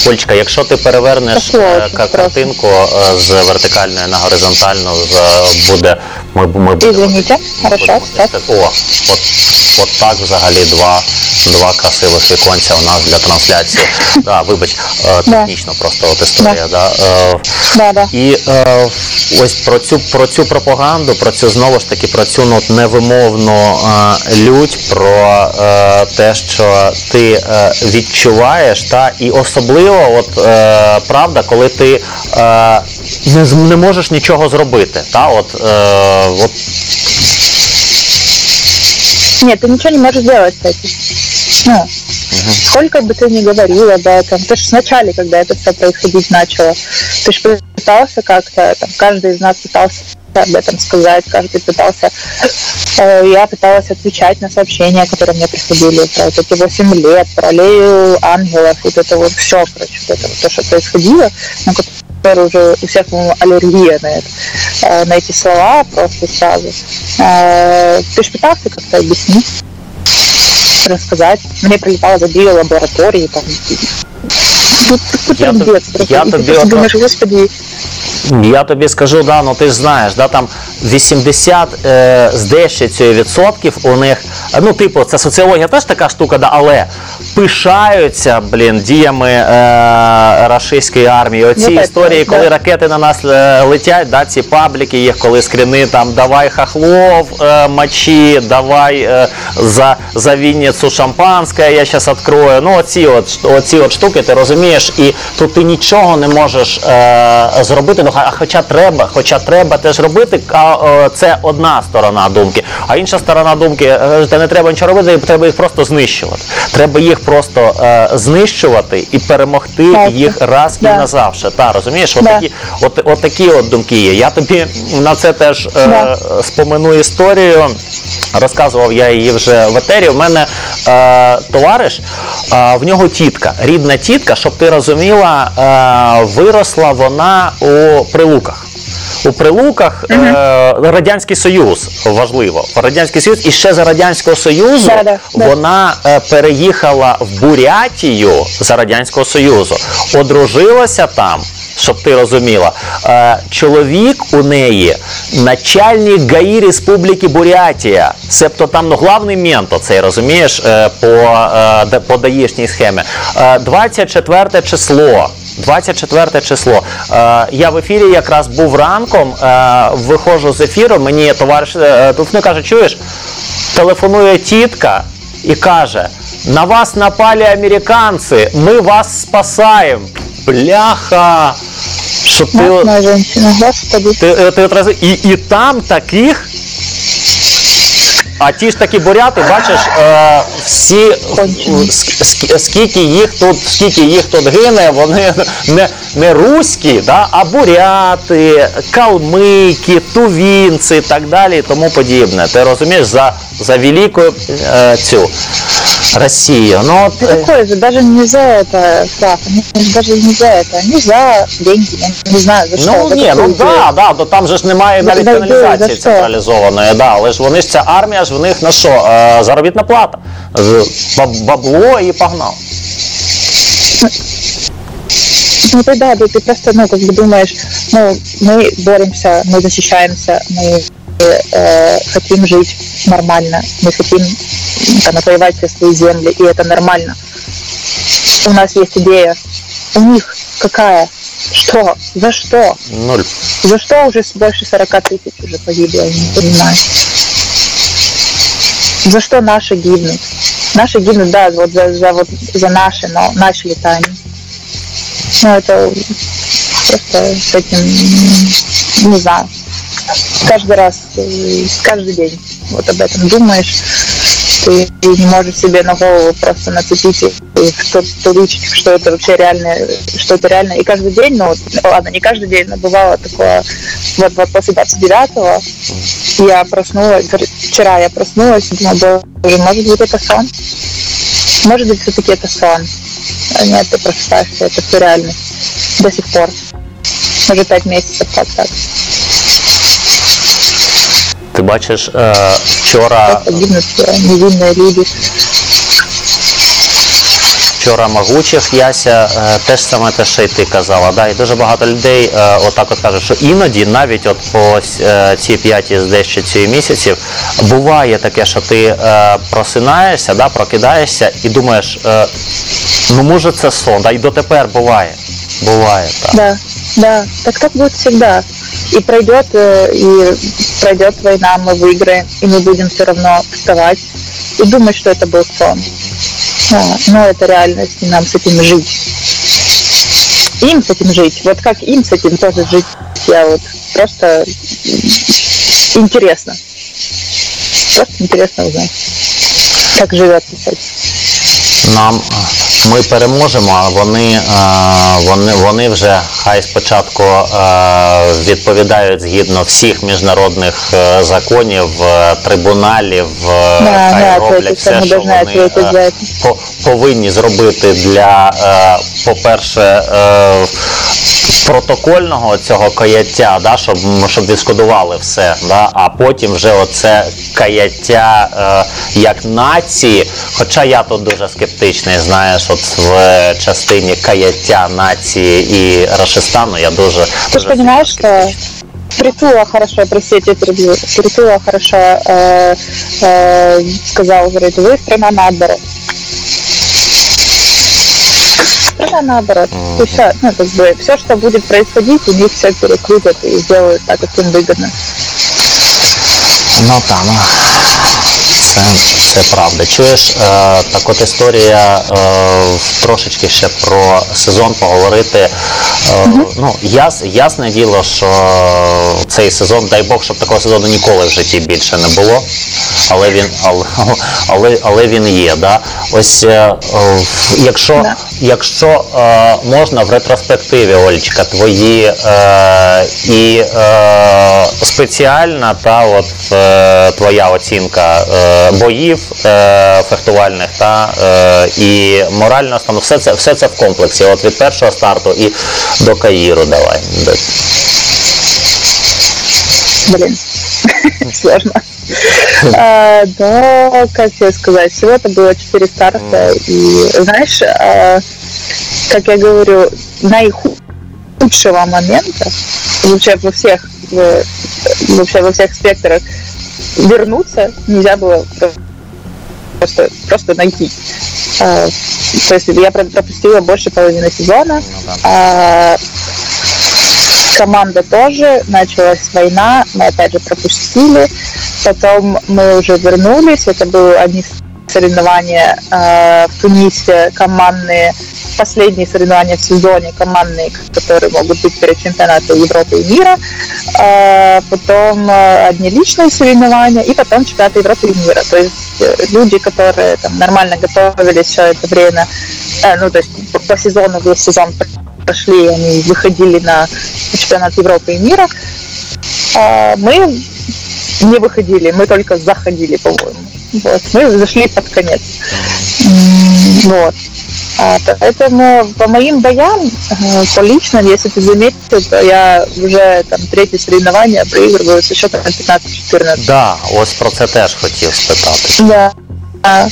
Ольчка, якщо ти перевернеш е, картинку е, з вертикальної на горизонтальну, буде ми, ми Извините, хорошо. О, от, от так взагалі два два красивих віконця у нас для трансляції. Да, Вибач, е, технічно просто от історія. Да. Да, да. І ось про цю про цю пропаганду, про цю знову ж таки про цю ну, невимовну лють, про те, що ти відчуваєш, та і особливо особливо, от е, правда, коли ти е, не не можеш нічого зробити. Та, от, е, от... Нет, ты ничего не можешь сделать с этим. Ну, угу. сколько бы ты ни говорил об этом, ты же вначале, когда это все происходить начало, ты же пытался как-то, там, каждый из нас пытался об этом сказать, каждый пытался, э, я пыталась отвечать на сообщения, которые мне приходили про вот эти 8 лет, про аллею ангелов, вот это вот все, короче, вот это вот то, что происходило, на которое уже у всех, по аллергия на это, э, на эти слова просто сразу. Э, ты же пытался как-то объяснить, рассказать. Мне прилетало за лаборатории, там, ну, я, я тобі, думаешь, господи, я тобі скажу, да, ну ти ж знаєш, да, там 80 е, з дещицею відсотків у них, е, ну, типу, це соціологія теж така штука, да, але пишаються, блін, діями е, рашистської армії. Оці Ну, історії, так, коли да. ракети на нас е, летять, да, ці пабліки, їх коли скріни там давай хохлов е, мочи, давай е, за, за Вінницю шампанське, я зараз відкрою. Ну, оці от, оці от штуки, ти розумієш, і тут ти нічого не можеш е, зробити. Ну, а хоча треба, хоча треба теж робити, а це одна сторона думки. А інша сторона думки, е, не треба нічого робити, треба їх просто знищувати. Треба їх просто е, знищувати і перемогти Так. їх раз і Да. назавше. Та розумієш, Да. отакі, от, от такі от думки є. Я тобі на це теж е, Да. спомену історію. Розказував я її вже в етері. У мене е, товариш, е, в нього тітка, рідна тітка, щоб ти розуміла, е, виросла вона у прилуках. У прилуках е, Радянський Союз важливо. Радянський Союз, і ще за Радянського Союзу Да, да, вона е, переїхала в Бурятію за Радянського Союзу, одружилася там. Щоб ти розуміла, е, чоловік у неї начальник ГАІ Республіки Бурятія. Себто там ну, главний мент оцей, розумієш, е, по, е, по даїшній схемі. Е, 24 число. 24 число. Е, я в ефірі якраз був ранком, е, виходжу з ефіру, мені товариш е, телефонує, каже, чуєш, телефонує тітка і каже: на вас напали американці, ми вас спасаємо. Бляха! Що ти, ти, е, ти от роз- і, і там таких. А ті ж такі буряти, бачиш, е, всі ск- ск- скільки їх тут, скільки їх тут гине, вони не, не руські, да, а буряти, калмики, тувінці і так далі і тому подібне. Ти розумієш, за, за велику е, цю Росію. Ну, от, Ну, е, Такое же, даже не за это, Слав, они даже не за это, они за деньги, я не знаю, за что. Ну за ні, какую ну идею. да, да, то там же ж немає За- навіть за ідею, каналізації за що? централізованої, да, але ж вони ж ця армія ж в них на що? Е, заробітна плата. З- баб- Бабло і погнав. Ну ты да, да, ты просто, ну, как бы думаешь, ну, мы боремся, мы защищаемся, мы э, хотим жить нормально, мы хотим м, там, отвоевать все свои земли, и это нормально. У нас есть идея. У них какая? Что? За что? Нуль. За что уже больше 40 тысяч уже погибло, я не понимаю. За что наши гибнут? Наши гибнут, да, вот за, за, вот, за наши, но начали-то они. Ну, это просто с этим, не знаю, каждый раз, э, каждый день вот об этом думаешь, ты не можешь себе на голову просто нацепить и и что уличить, что это вообще реально, что это реально. И каждый день, ну, ладно, не каждый день, но бывало такое, вот, вот после 29-го я проснулась, вчера я проснулась и думала, боже, может быть это сон? Может быть все-таки это сон? А нет, ты просыпаешься, это все реальность. До сих пор. Уже пять месяцев как так. Ти бачиш, е, вчора, вчора могучих Яся е, теж саме те, що й ти казала. Да? І дуже багато людей е, отак от кажуть, що іноді навіть от по е, ці п'яті з дещицею місяців буває таке, що ти е, просинаєшся, да, прокидаєшся і думаєш, е, ну може це сон, да? і дотепер буває. Буває так. Да, да, так так будет всегда. И пройдет, э, и пройдет война, мы выиграем, и мы будем все равно вставать и думать, что это был сон. Да, но это реальность, и нам с этим жить. Им с этим жить. Вот как им с этим тоже жить, я вот просто интересно. Просто интересно узнать, как живется с этим. Нам ми переможемо, а вони, е, вони, вони вже хай спочатку е, відповідають згідно всіх міжнародних е, законів, трибуналів, Да, хай да, роблять все, що вони по- повинні зробити для, е, по-перше, е, протокольного цього каяття, да, щоб, щоб відшкодували все, да, а потім вже оце каяття е, як нації. Хоча я тут дуже скептичний, знаєш, от в частині каяття нації і Рашистану я дуже. Ты же дуже понимаешь, что скептичний. Притула хорошо, простите, перебью. Притула хорошо э, э, сказал, говорит, вы страна наоборот. Страна наоборот. И все, ну, как бы, все, что будет происходить, у них все перекрутят и сделают так, как им выгодно. Ну там це, це правда. Чуєш, е, так от історія е, трошечки ще про сезон поговорити. Е, ну, яс, ясне діло, що цей сезон, дай Бог, щоб такого сезону ніколи в житті більше не було. Але він, але, але, але він є. Да? Ось е, якщо, Да. якщо е, можна в ретроспективі, Олечка, твої е, і спеціальна та от твоя оцінка боїв фехтувальних та і моральна стан, все це, все це в комплексі. От від першого старту і до Каїру давай. Блин, сложно. А, Да, как тебе сказать, всего-то было четыре старта, и знаешь, а, как я говорю, наихудшего момента вообще во всех вообще во всех спектрах вернуться нельзя было просто просто найти. А, То есть я про- пропустила больше половины сезона. А, команда тоже, началась война, мы опять же пропустили, потом мы уже вернулись, это были одни соревнования э, в Тунисе, командные, последние соревнования в сезоне, командные, которые могут быть перед чемпионатом Европы и мира, Э, потом э, одни личные соревнования, и потом чемпионат Европы и мира. То есть э, люди, которые там нормально готовились все это время, э, ну, то есть по, по сезону, весь сезон прошли, они выходили на чемпионат Европы и мира. А мы не выходили, мы только заходили, по-моему. Вот. Мы зашли под конец. Вот. А, Поэтому по моим боям, э, по личным, если ты заметил, то я уже там третье соревнование проигрываю со счетом 15-14. Да, ось про це теж хотів спитати. Да. А,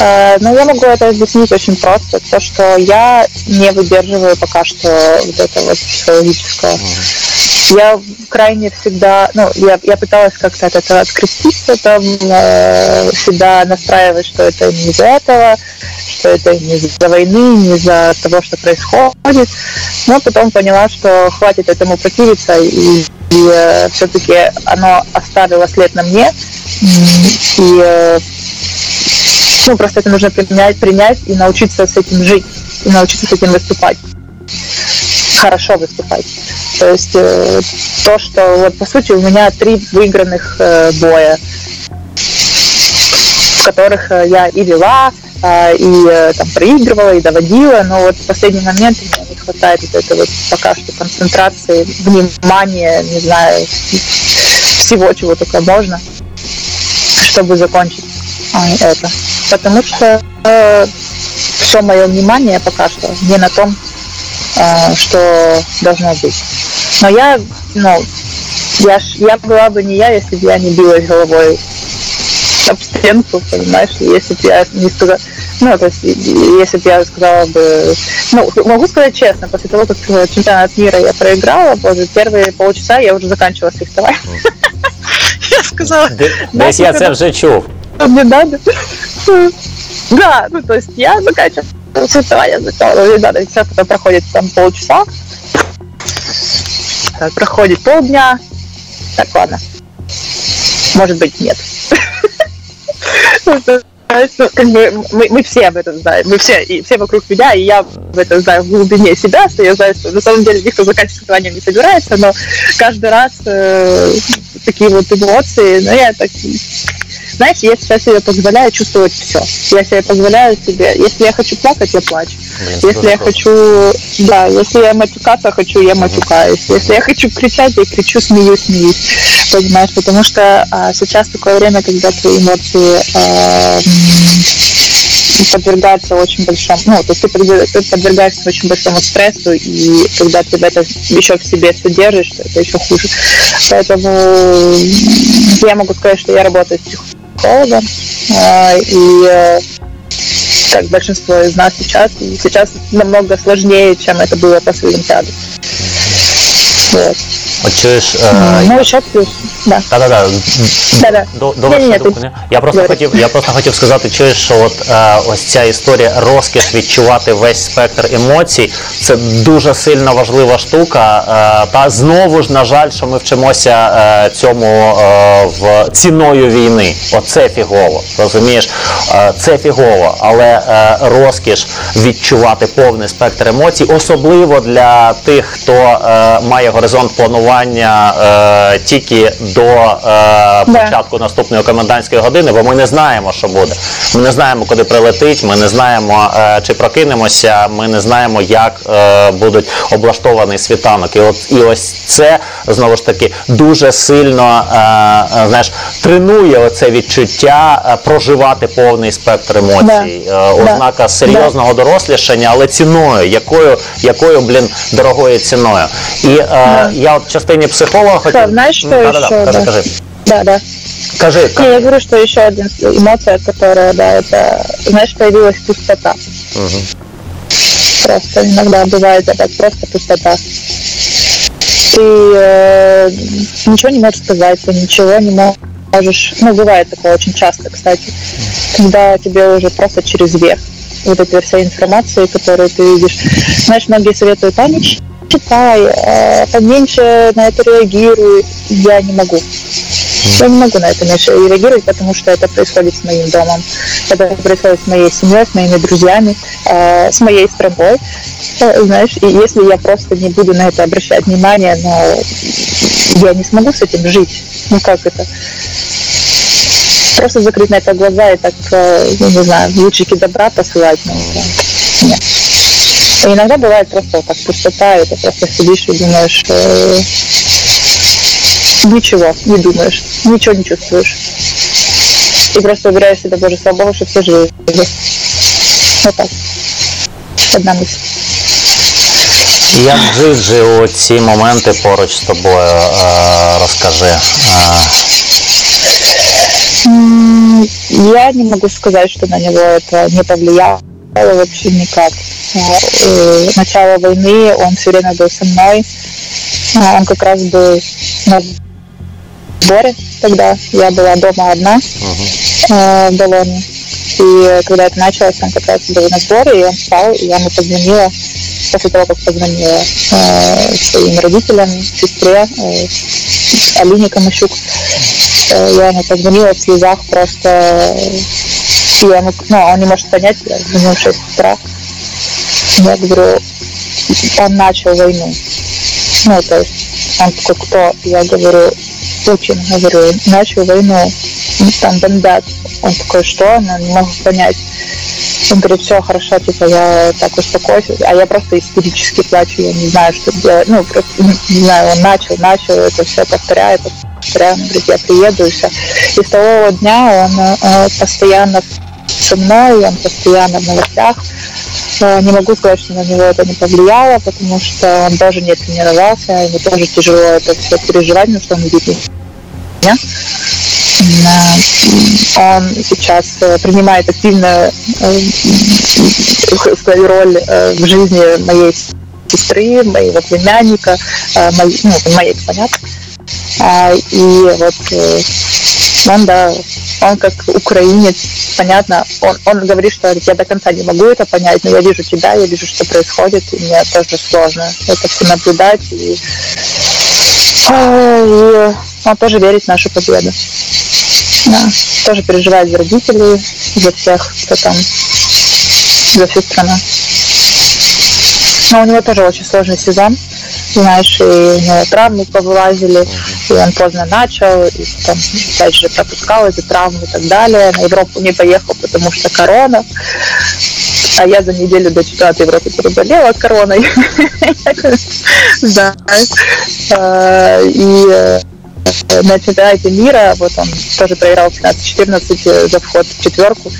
а, Но я могу это объяснить очень просто. То, что я не выдерживаю пока что вот это вот психологическое. Я крайне всегда, ну, я, я пыталась как-то от этого откреститься, там, э, всегда настраивать, что это не из-за этого, что это не из-за войны, не из-за того, что происходит. Но потом поняла, что хватит этому противиться, и, все-таки оно оставило след на мне. И э, ну, просто это нужно принять, принять и научиться с этим жить, и научиться с этим выступать. Хорошо выступать. То есть э, то, что вот по сути у меня три выигранных э, боя, в которых э, я и вела, э, и э, там проигрывала, и доводила, но вот в последний момент меня не хватает вот этой вот пока что концентрации, внимания, не знаю, всего, чего только можно, чтобы закончить а, это. Потому что все мое внимание пока что не на том, э, что должно быть. Но я, ну, я, ж- я была бы не я, если бы я не билась головой об стенку, понимаешь, если бы я не сказала, ну, то есть, если бы я сказала бы, ну, могу сказать честно, после того, как э, чемпионат мира я проиграла, боже, первые полчаса я уже заканчивала фехтовать. Я сказала, Де- Десь я це вже чув. мне надо. Да, ну то есть я заканчиваю соревнования сначала, мне надо, и сейчас это проходит там полчаса, Так, проходит полдня, так, ладно, может быть, нет. Ну, ну, как бы мы, мы все об этом знаем, мы все, и все вокруг меня, и я об этом знаю в глубине себя, что я знаю, что на самом деле никто заканчивать соревнования не собирается, но каждый раз э, такие вот эмоции, но я так знаешь, я сейчас себе позволяю чувствовать все. Я себе позволяю себе, если я хочу плакать, я плачу. Блин, Если я круто. хочу, да, если я матюкаться хочу, я матюкаюсь. Если я хочу кричать, я кричу, смеюсь, смеюсь. Понимаешь, потому что а, сейчас такое время, когда твои эмоции а, подвергаются очень большому, ну, то есть ты подверг- ты подвергаешься очень большому стрессу, и когда ты это еще в себе содержишь, то это еще хуже. Поэтому я могу сказать, что я работаю с психологом, а, и э, как большинство из нас сейчас, сейчас намного сложнее, чем это было после Олимпиады. Вот. От чуєш, Ну, еще плюс, да. Та-да-да. Да-да. До, до Ні, ні, ти думки, ні? Я просто говори. хотів, я просто хотів сказати, чуєш, що от е, ось ця історія розкіш відчувати весь спектр емоцій. Це дуже сильно важлива штука. Е, та знову ж, на жаль, що ми вчимося е, цьому е, в ціною війни. Оце фігово. Розумієш? Е, це фігово, але е, розкіш відчувати повний спектр емоцій, особливо для тих, хто е, має горизонт планування е, тільки до е, початку наступної комендантської години, бо ми не знаємо, що буде. Ми не знаємо, куди прилетить, ми не знаємо, е, чи прокинемося, ми не знаємо, як е, будуть облаштований світанок. І от і ось це знову ж таки дуже сильно е, е, знаєш, тренує оце відчуття е, проживати повний спектр емоцій. Да. Е, Да. ознака серйозного дорослішання, але ціною, якою, якою блін, дорогою ціною. І е, я от частині психолога хотів. Что, знаешь, что Да-да-да, еще? кажи, да. кажи. Да, да. Кажи, Не, я говорю, что еще одна эмоция, которая, да, это, знаешь, появилась пустота. Просто иногда бывает это просто пустота. Ты э, ничего не можешь сказать, ты ничего не можешь... Ну, бывает такое очень часто, кстати, когда тебе уже просто через верх вот этой всей информации, которую ты видишь. Знаешь, многие советуют, не читай, э, поменьше на это реагируй. Я не могу. Я не могу на это меньше реагировать, потому что это происходит с моим домом, это происходит с моей семьей, с моими друзьями, э, с моей страной, Э, знаешь, и если я просто не буду на это обращать внимание, но я не смогу с этим жить. Ну как это? Просто закрыть на это глаза и так, я не знаю, лучики добра посылать, ну, нет. И иногда бывает просто вот так пустота, и ты просто сидишь и думаешь, э, ничего не думаешь, ничего не чувствуешь. И просто уверяешь себя, боже, слава богу, что все живы. Вот так. Одна мысль. Як Джиджи у ці моменти поруч з тобою е, розкажи. Я не могу сказать, что на него это не повлияло вообще никак. Э, Начало войны он все время был со мной. А, Он как раз был на сборе тогда. Я была дома одна э, в Болоне. И когда это началось, он как раз был на сборе, и он спал, и я ему позвонила после того, как позвонила э, своим родителям, сестре, э, Алине Камащук. Э, я ему позвонила в слезах просто. И я ему, ну, он не может понять, я звоню в 6 утра. Я говорю, он начал войну. Ну, то есть, он такой, кто? Я говорю, Путин, говорю, начал войну, Ну, там бомбят. Он такой, что? Он не мог понять. Он говорит, все хорошо, типа, я так успокоюсь. А я просто истерически плачу, я не знаю, что делать. Ну, просто, не знаю, он начал, начал это все повторяет, повторяю. Он говорит, я приеду и все. И с того дня он э, постоянно со мной, он постоянно в новостях. Не могу сказать, что на него это не повлияло, потому что он даже не тренировался, ему тоже тяжело это все переживать, потому что он видит Он сейчас э, принимает активную э, свою роль э, в жизни моей сестры, моего племянника, моей, ну, моей, понятно. А, И вот он, да, он как украинец, понятно, он, он говорит, что я до конца не могу это понять, но я вижу тебя, я вижу, что происходит, и мне тоже сложно это все наблюдать. И, и он тоже верит в нашу победу. Да, тоже переживает за родителей, за всех, кто там, за всю страну. Но у него тоже очень сложный сезон, знаешь, и у него травмы повылазили, и он поздно начал, и там, опять же, пропускал эти травмы и так далее. На Европу не поехал, потому что корона. А я за неделю до чемпионата Европы переболела короной. Знаешь. Э, И э, на чемпионате мира, вот он тоже проиграл 15-14 за вход в четверку.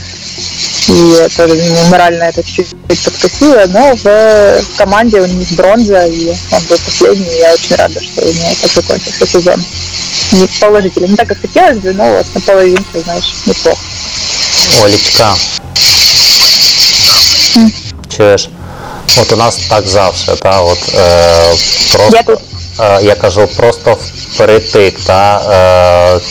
И тоже ему морально это чуть-чуть подкосило, но в команде у них бронза, и он был последний, и я очень рада, что у него так закончился сезон. Не положительно, не так, как хотелось бы, но вот на половинку, знаешь, неплохо. Олічка. Чуєш? От у нас так завжди, та от е, просто. Я тут. Е, я кажу, просто впритик, та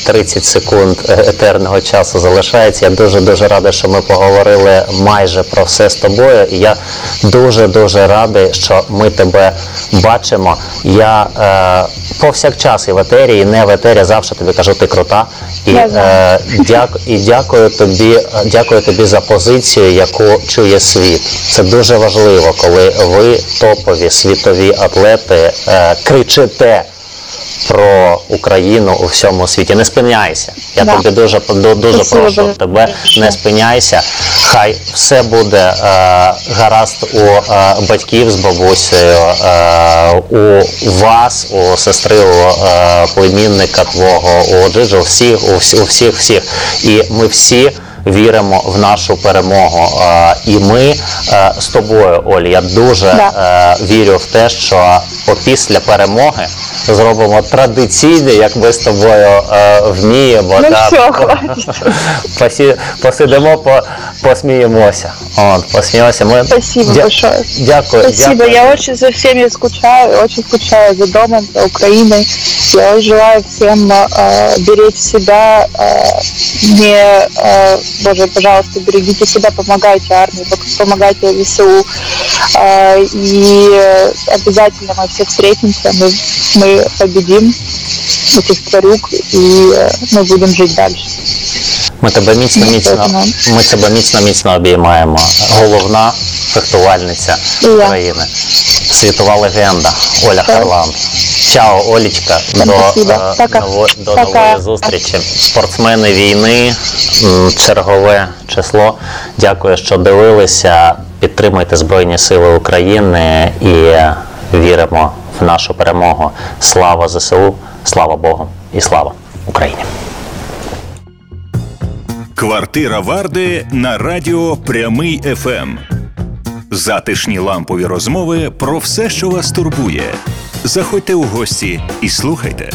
30 секунд етерного часу залишається. Я дуже дуже радий, що ми поговорили майже про все з тобою. І я дуже дуже радий, що ми тебе бачимо. Я е, повсякчас і в етері, і не в етері, завжди тобі кажу, ти крута. І, е, дяк, і дякую тобі, дякую тобі за позицію, яку чує світ. Це дуже важливо, коли ви топові світові атлети е, кричите про Україну у всьому світі. Не спиняйся. Я да. тобі дуже дуже Спасибо. прошу тебе, не спиняйся. Хай все буде е, гаразд у е, батьків з бабусею, е, у вас, у сестри, у е, племінника твого, у Джиджу, всіх, у всіх, всіх. І ми всі віримо в нашу перемогу. І ми е, з тобою, Олі, я дуже да. Е, вірю в те, що після перемоги зробимо традиційне, як ми з тобою е, вміємо. Ну, да, все, посидимо, по, посміємося. От, посмеемся. Мы... Спасибо Дя... большое. Дякую. Спасибо. Дякую. Я очень за всеми скучаю, очень скучаю за домом, за Украиной. Я желаю всем э, беречь себя, э, не, э, Боже, пожалуйста, берегите себя, помогайте армии, помогайте ВСУ. Э, и обязательно мы все встретимся, мы, мы победим этих тварюк, и э, мы будем жить дальше. Ми тебе міцно, міцно, ми тебе міцно, міцно обіймаємо. Головна фехтувальниця України, світова легенда Оля Харлан. Чао, Олічка, до, е, ново, до нової зустрічі. Спортсмени війни, чергове число. Дякую, що дивилися. Підтримуйте Збройні Сили України і віримо в нашу перемогу. Слава ЗСУ, слава Богу і слава Україні. Квартира Варди на радіо Прямий ФМ. Затишні лампові розмови про все, що вас турбує. Заходьте у гості і слухайте.